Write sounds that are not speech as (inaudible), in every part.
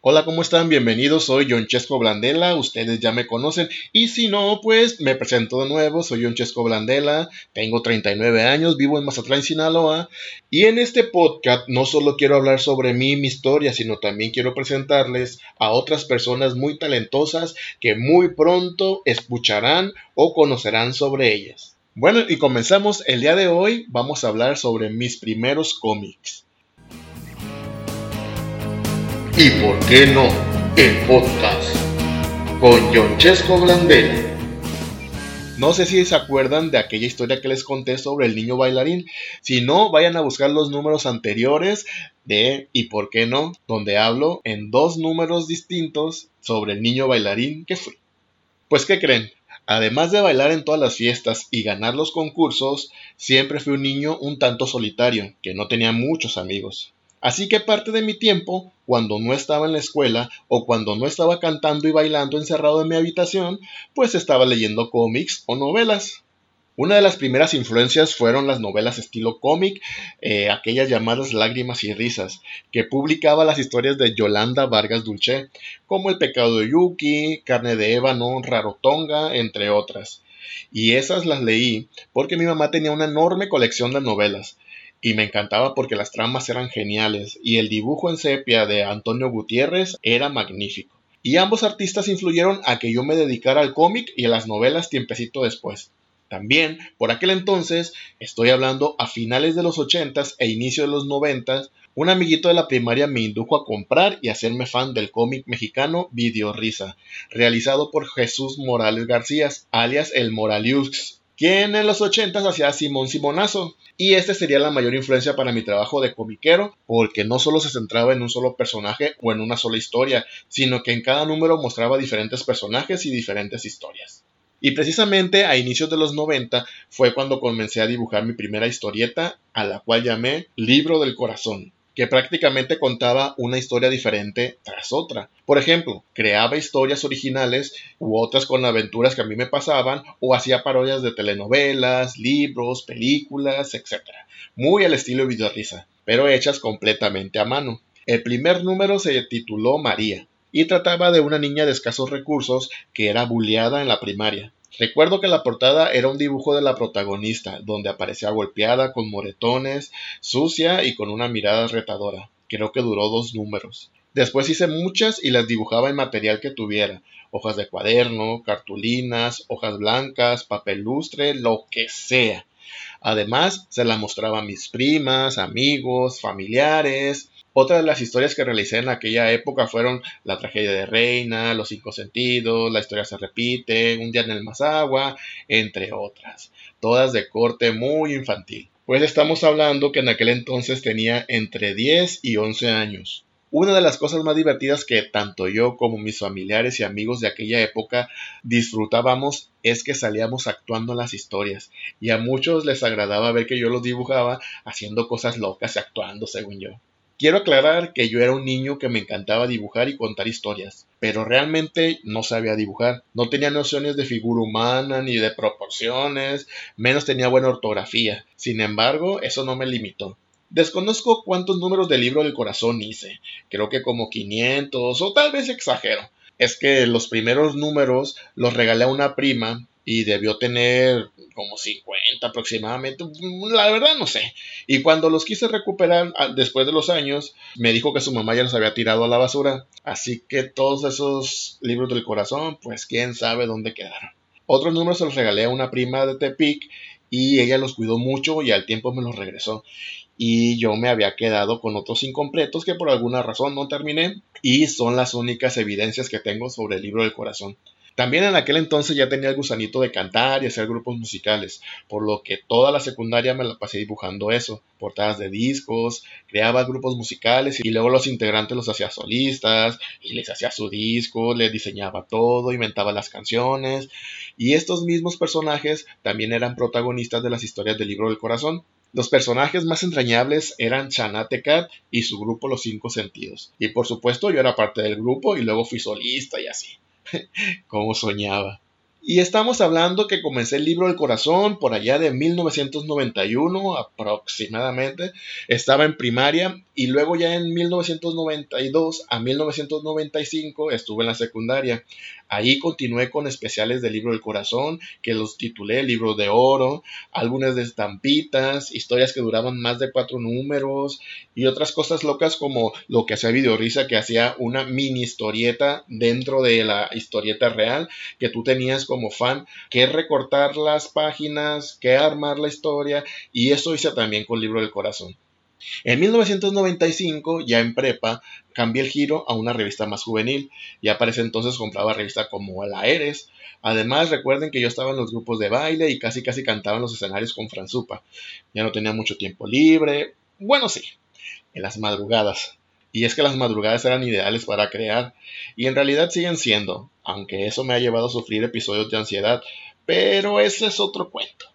Hola, ¿cómo están? Bienvenidos, soy John Chesco Blandela, ustedes ya me conocen y si no, pues me presento de nuevo, soy John Chesco Blandela, tengo 39 años, vivo en Mazatlán, Sinaloa y en este podcast no solo quiero hablar sobre mí y mi historia, sino también quiero presentarles a otras personas muy talentosas que muy pronto escucharán o conocerán sobre ellas. Bueno, y comenzamos el día de hoy, vamos a hablar sobre mis primeros cómics. ¿Y por qué no? El podcast con Chesco Blandel. No sé si se acuerdan de aquella historia que les conté sobre el niño bailarín. Si no, vayan a buscar los números anteriores de ¿Y por qué no? Donde hablo en dos números distintos sobre el niño bailarín que fui. Pues, ¿qué creen? Además de bailar en todas las fiestas y ganar los concursos, siempre fui un niño un tanto solitario, que no tenía muchos amigos. Así que parte de mi tiempo, cuando no estaba en la escuela o cuando no estaba cantando y bailando encerrado en mi habitación, pues estaba leyendo cómics o novelas. Una de las primeras influencias fueron las novelas estilo cómic, eh, aquellas llamadas Lágrimas y Risas, que publicaba las historias de Yolanda Vargas Dulce, como El pecado de Yuki, Carne de ébano, Rarotonga, entre otras. Y esas las leí porque mi mamá tenía una enorme colección de novelas y me encantaba porque las tramas eran geniales y el dibujo en sepia de Antonio Gutiérrez era magnífico. Y ambos artistas influyeron a que yo me dedicara al cómic y a las novelas tiempecito después. También, por aquel entonces, estoy hablando a finales de los 80s e inicio de los 90s, un amiguito de la primaria me indujo a comprar y hacerme fan del cómic mexicano Video Risa, realizado por Jesús Morales García, alias el Moraliux, quien en los 80 hacía Simón Simonazo. Y este sería la mayor influencia para mi trabajo de comiquero, porque no solo se centraba en un solo personaje o en una sola historia, sino que en cada número mostraba diferentes personajes y diferentes historias. Y precisamente a inicios de los 90 fue cuando comencé a dibujar mi primera historieta, a la cual llamé Libro del Corazón que prácticamente contaba una historia diferente tras otra. Por ejemplo, creaba historias originales u otras con aventuras que a mí me pasaban o hacía parodias de telenovelas, libros, películas, etc. Muy al estilo Videorrisa, pero hechas completamente a mano. El primer número se tituló María y trataba de una niña de escasos recursos que era bulleada en la primaria. Recuerdo que la portada era un dibujo de la protagonista, donde aparecía golpeada, con moretones, sucia y con una mirada retadora. Creo que duró dos números. Después hice muchas y las dibujaba en material que tuviera, hojas de cuaderno, cartulinas, hojas blancas, papel lustre, lo que sea. Además, se la mostraba a mis primas, amigos, familiares, otra de las historias que realicé en aquella época fueron La tragedia de Reina, Los cinco sentidos, La historia se repite, Un día en el Mazagua, entre otras, todas de corte muy infantil. Pues estamos hablando que en aquel entonces tenía entre 10 y 11 años. Una de las cosas más divertidas que tanto yo como mis familiares y amigos de aquella época disfrutábamos es que salíamos actuando las historias y a muchos les agradaba ver que yo los dibujaba haciendo cosas locas y actuando según yo. Quiero aclarar que yo era un niño que me encantaba dibujar y contar historias, pero realmente no sabía dibujar. No tenía nociones de figura humana ni de proporciones, menos tenía buena ortografía. Sin embargo, eso no me limitó. Desconozco cuántos números del libro del corazón hice, creo que como 500 o tal vez exagero. Es que los primeros números los regalé a una prima y debió tener como 50 aproximadamente, la verdad no sé. Y cuando los quise recuperar ah, después de los años, me dijo que su mamá ya los había tirado a la basura, así que todos esos libros del corazón, pues quién sabe dónde quedaron. Otros números se los regalé a una prima de Tepic y ella los cuidó mucho y al tiempo me los regresó. Y yo me había quedado con otros incompletos que por alguna razón no terminé y son las únicas evidencias que tengo sobre el libro del corazón. También en aquel entonces ya tenía el gusanito de cantar y hacer grupos musicales, por lo que toda la secundaria me la pasé dibujando eso, portadas de discos, creaba grupos musicales y luego los integrantes los hacía solistas y les hacía su disco, les diseñaba todo, inventaba las canciones y estos mismos personajes también eran protagonistas de las historias del libro del corazón. Los personajes más entrañables eran Chanate Cat y su grupo Los Cinco Sentidos. Y por supuesto yo era parte del grupo y luego fui solista y así. (laughs) como soñaba. Y estamos hablando que comencé el libro del corazón por allá de 1991 aproximadamente. Estaba en primaria y luego ya en 1992 a 1995 estuve en la secundaria. Ahí continué con especiales del libro del corazón, que los titulé Libro de Oro, álbumes de estampitas, historias que duraban más de cuatro números y otras cosas locas como lo que hacía Videorisa, que hacía una mini historieta dentro de la historieta real, que tú tenías como fan que recortar las páginas, que armar la historia y eso hice también con Libro del Corazón. En 1995, ya en prepa, cambié el giro a una revista más juvenil. Ya para ese entonces compraba revistas como La Eres. Además, recuerden que yo estaba en los grupos de baile y casi casi cantaba en los escenarios con Franzupa. Ya no tenía mucho tiempo libre. Bueno, sí, en las madrugadas. Y es que las madrugadas eran ideales para crear. Y en realidad siguen siendo, aunque eso me ha llevado a sufrir episodios de ansiedad. Pero ese es otro cuento.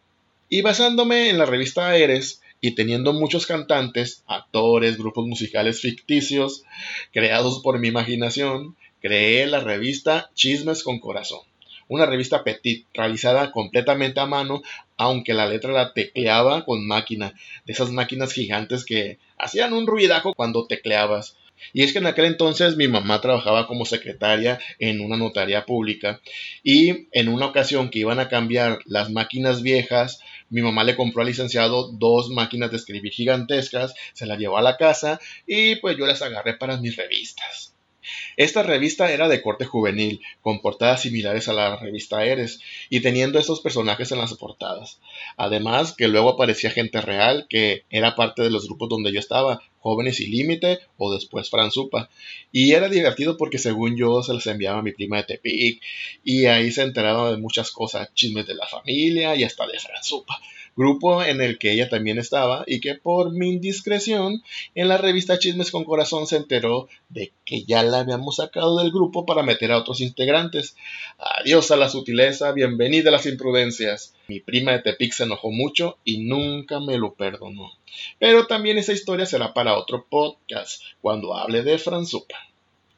Y basándome en la revista Eres, y teniendo muchos cantantes, actores, grupos musicales ficticios, creados por mi imaginación, creé la revista Chismes con Corazón. Una revista petit, realizada completamente a mano, aunque la letra la tecleaba con máquina, de esas máquinas gigantes que hacían un ruidajo cuando tecleabas. Y es que en aquel entonces mi mamá trabajaba como secretaria en una notaría pública y en una ocasión que iban a cambiar las máquinas viejas, mi mamá le compró al licenciado dos máquinas de escribir gigantescas, se las llevó a la casa y pues yo las agarré para mis revistas. Esta revista era de corte juvenil, con portadas similares a la revista Eres, y teniendo estos personajes en las portadas. Además, que luego aparecía gente real que era parte de los grupos donde yo estaba, Jóvenes y Límite o después Franzupa. Y era divertido porque según yo se les enviaba a mi prima de Tepic y ahí se enteraba de muchas cosas, chismes de la familia y hasta de Franzupa grupo en el que ella también estaba y que por mi indiscreción en la revista Chismes con Corazón se enteró de que ya la habíamos sacado del grupo para meter a otros integrantes. Adiós a la sutileza, bienvenida a las imprudencias. Mi prima de Tepic se enojó mucho y nunca me lo perdonó. Pero también esa historia será para otro podcast, cuando hable de Franzupa.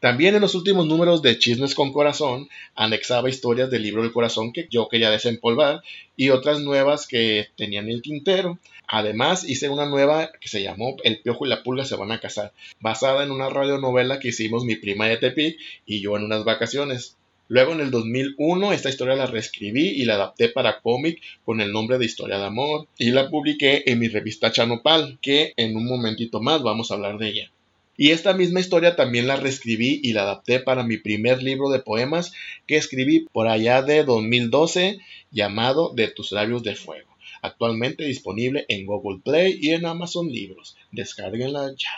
También en los últimos números de Chismes con Corazón anexaba historias del libro del corazón que yo quería desempolvar y otras nuevas que tenían el tintero. Además hice una nueva que se llamó El Piojo y la Pulga se van a casar, basada en una radionovela que hicimos mi prima de Tepic y yo en unas vacaciones. Luego en el 2001 esta historia la reescribí y la adapté para cómic con el nombre de Historia de Amor y la publiqué en mi revista Chanopal, que en un momentito más vamos a hablar de ella. Y esta misma historia también la reescribí y la adapté para mi primer libro de poemas que escribí por allá de 2012 llamado De tus labios de fuego. Actualmente disponible en Google Play y en Amazon Libros. Descárguenla ya.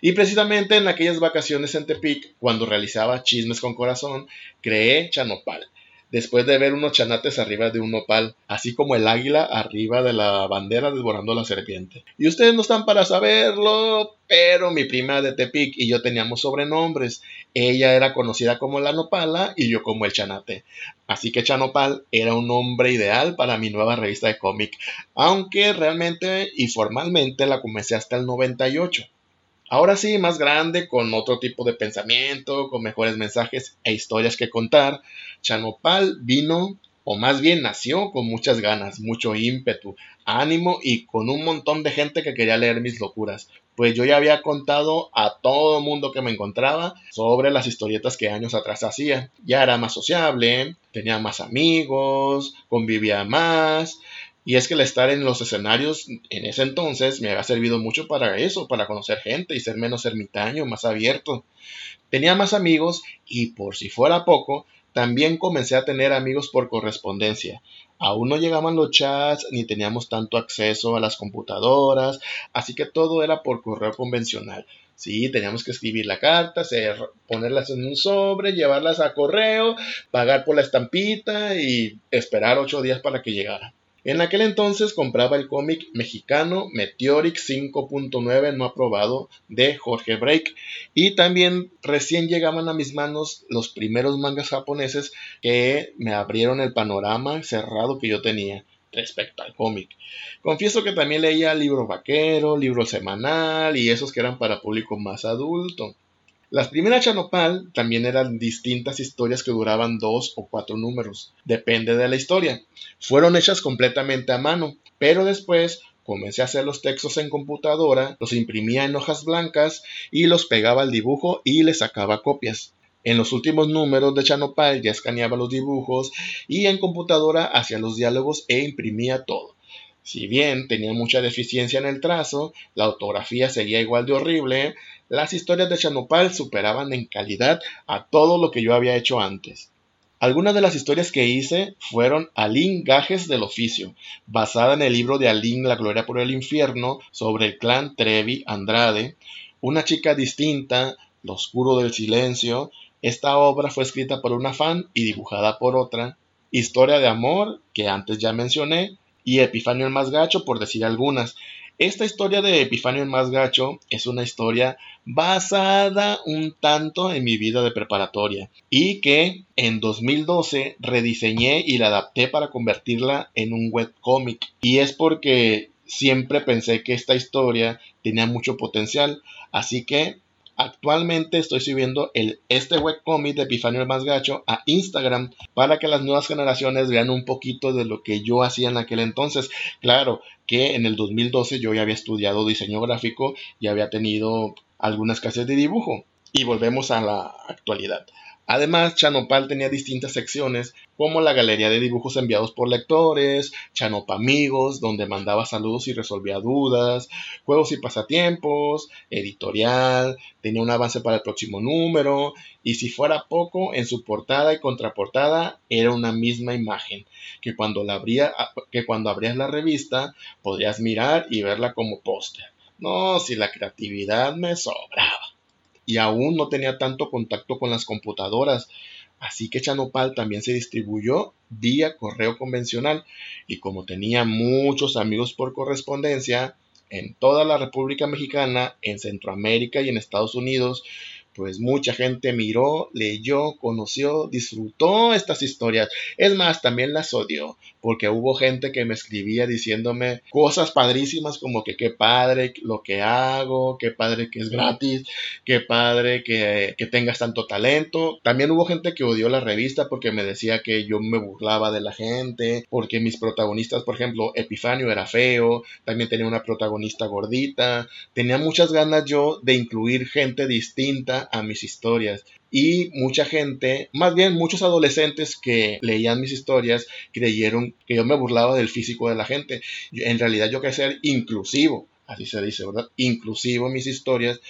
Y precisamente en aquellas vacaciones en Tepic, cuando realizaba Chismes con Corazón, creé Chanopal, después de ver unos chanates arriba de un nopal, así como el águila arriba de la bandera devorando a la serpiente. Y ustedes no están para saberlo, pero mi prima de Tepic y yo teníamos sobrenombres. Ella era conocida como la nopala y yo como el chanate. Así que Chanopal era un nombre ideal para mi nueva revista de cómic, aunque realmente y formalmente la comencé hasta el 98. Ahora sí, más grande, con otro tipo de pensamiento, con mejores mensajes e historias que contar, Chanopal vino, o más bien nació con muchas ganas, mucho ímpetu, ánimo y con un montón de gente que quería leer mis locuras. Pues yo ya había contado a todo mundo que me encontraba sobre las historietas que años atrás hacía. Ya era más sociable, tenía más amigos, convivía más, y es que el estar en los escenarios en ese entonces me había servido mucho para eso, para conocer gente y ser menos ermitaño, más abierto. Tenía más amigos y por si fuera poco, también comencé a tener amigos por correspondencia. Aún no llegaban los chats ni teníamos tanto acceso a las computadoras, así que todo era por correo convencional. Sí, teníamos que escribir la carta, ponerlas en un sobre, llevarlas a correo, pagar por la estampita y esperar ocho días para que llegara. En aquel entonces compraba el cómic mexicano Meteoric 5.9 no aprobado de Jorge Break y también recién llegaban a mis manos los primeros mangas japoneses que me abrieron el panorama cerrado que yo tenía respecto al cómic. Confieso que también leía libro vaquero, libro semanal y esos que eran para público más adulto. Las primeras Chanopal también eran distintas historias que duraban dos o cuatro números, depende de la historia. Fueron hechas completamente a mano, pero después comencé a hacer los textos en computadora, los imprimía en hojas blancas y los pegaba al dibujo y le sacaba copias. En los últimos números de Chanopal ya escaneaba los dibujos y en computadora hacía los diálogos e imprimía todo. Si bien tenía mucha deficiencia en el trazo, la autografía seguía igual de horrible, las historias de Chanopal superaban en calidad a todo lo que yo había hecho antes. Algunas de las historias que hice fueron Alín Gajes del Oficio, basada en el libro de Alín La Gloria por el Infierno sobre el clan Trevi Andrade, Una chica distinta, Lo oscuro del silencio. Esta obra fue escrita por una fan y dibujada por otra. Historia de amor, que antes ya mencioné, y Epifanio el más gacho, por decir algunas. Esta historia de Epifanio el más gacho es una historia basada un tanto en mi vida de preparatoria y que en 2012 rediseñé y la adapté para convertirla en un webcomic. Y es porque siempre pensé que esta historia tenía mucho potencial, así que Actualmente estoy subiendo el, este webcomic de Epifanio el Más Gacho a Instagram para que las nuevas generaciones vean un poquito de lo que yo hacía en aquel entonces. Claro que en el 2012 yo ya había estudiado diseño gráfico y había tenido algunas clases de dibujo. Y volvemos a la actualidad. Además, Chanopal tenía distintas secciones, como la galería de dibujos enviados por lectores, Chanopa Amigos, donde mandaba saludos y resolvía dudas, juegos y pasatiempos, editorial, tenía un avance para el próximo número, y si fuera poco, en su portada y contraportada era una misma imagen, que cuando, abría, que cuando abrías la revista podrías mirar y verla como póster. No, si la creatividad me sobraba y aún no tenía tanto contacto con las computadoras. Así que Chanopal también se distribuyó vía correo convencional y como tenía muchos amigos por correspondencia en toda la República Mexicana, en Centroamérica y en Estados Unidos, pues mucha gente miró, leyó, conoció, disfrutó estas historias. Es más, también las odió, porque hubo gente que me escribía diciéndome cosas padrísimas como que qué padre lo que hago, qué padre que es gratis, qué padre que, que tengas tanto talento. También hubo gente que odió la revista porque me decía que yo me burlaba de la gente, porque mis protagonistas, por ejemplo, Epifanio era feo, también tenía una protagonista gordita, tenía muchas ganas yo de incluir gente distinta a mis historias. Y mucha gente, más bien muchos adolescentes que leían mis historias, creyeron que yo me burlaba del físico de la gente. En realidad yo quería ser inclusivo, así se dice, ¿verdad? Inclusivo en mis historias,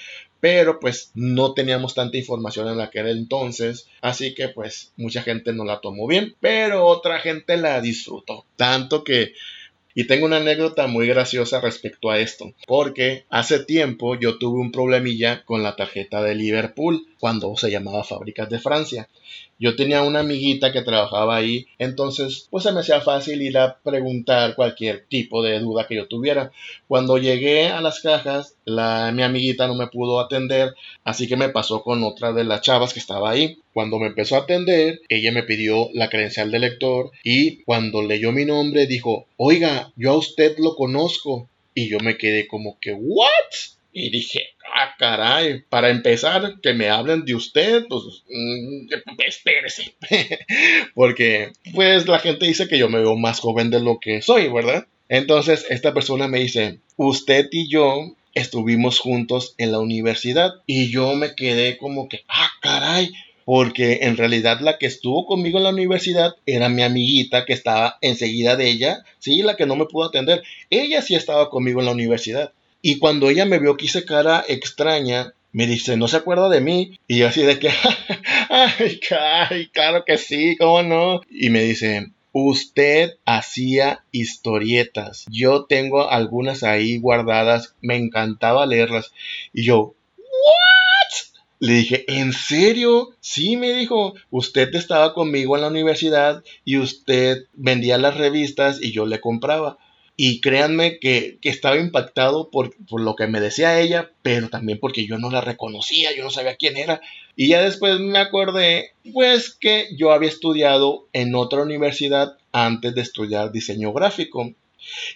pero pues no teníamos tanta información en aquel entonces, así que pues mucha gente no la tomó bien, pero otra gente la disfrutó, tanto que y tengo una anécdota muy graciosa respecto a esto, porque hace tiempo yo tuve un problemilla con la tarjeta de Liverpool cuando se llamaba Fábricas de Francia. Yo tenía una amiguita que trabajaba ahí, entonces pues se me hacía fácil ir a preguntar cualquier tipo de duda que yo tuviera. Cuando llegué a las cajas, la, mi amiguita no me pudo atender, así que me pasó con otra de las chavas que estaba ahí. Cuando me empezó a atender, ella me pidió la credencial de lector y cuando leyó mi nombre dijo, oiga, yo a usted lo conozco. Y yo me quedé como que, ¿what? Y dije, ah, caray, para empezar, que me hablen de usted, pues, mm, espérese. (laughs) Porque, pues, la gente dice que yo me veo más joven de lo que soy, ¿verdad? Entonces, esta persona me dice, usted y yo estuvimos juntos en la universidad. Y yo me quedé como que, ah, caray, porque en realidad la que estuvo conmigo en la universidad era mi amiguita que estaba enseguida de ella, sí, la que no me pudo atender. Ella sí estaba conmigo en la universidad. Y cuando ella me vio que hice cara extraña, me dice, ¿no se acuerda de mí? Y yo así de que, (laughs) ay, ay, claro que sí, ¿cómo no? Y me dice, usted hacía historietas. Yo tengo algunas ahí guardadas, me encantaba leerlas. Y yo, ¿what? Le dije, ¿en serio? Sí, me dijo, usted estaba conmigo en la universidad y usted vendía las revistas y yo le compraba. Y créanme que, estaba impactado por, lo que me decía ella, pero también porque yo no la reconocía, yo no sabía quién era. Y ya después me acordé, pues que yo había estudiado en otra universidad antes de estudiar diseño gráfico.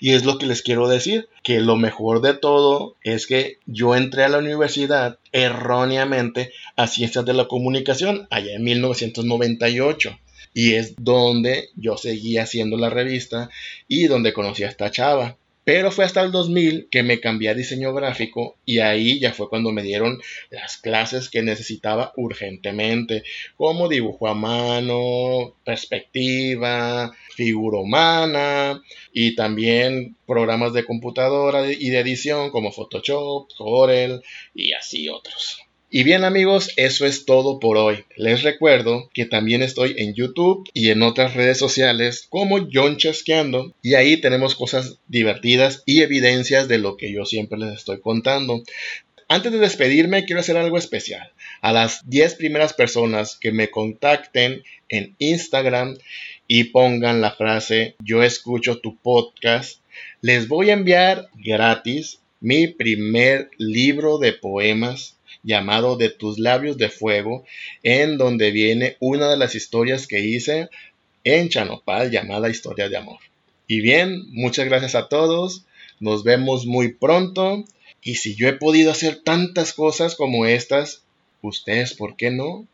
Y es lo que les quiero decir, que lo mejor de todo es que yo entré a la universidad erróneamente a ciencias de la comunicación allá en 1998. Y es donde yo seguía haciendo la revista y donde conocí a esta chava. Pero fue hasta el 2000 que me cambié a diseño gráfico y ahí ya fue cuando me dieron las clases que necesitaba urgentemente, como dibujo a mano, perspectiva, figura humana y también programas de computadora y de edición como Photoshop, Corel y así otros. Y bien amigos, eso es todo por hoy. Les recuerdo que también estoy en YouTube y en otras redes sociales como John Chesqueando y ahí tenemos cosas divertidas y evidencias de lo que yo siempre les estoy contando. Antes de despedirme quiero hacer algo especial. A las 10 primeras personas que me contacten en Instagram y pongan la frase yo escucho tu podcast, les voy a enviar gratis mi primer libro de poemas llamado De tus labios de fuego, en donde viene una de las historias que hice en Chanopal llamada Historia de Amor. Y bien, muchas gracias a todos, nos vemos muy pronto y si yo he podido hacer tantas cosas como estas, ustedes, ¿por qué no?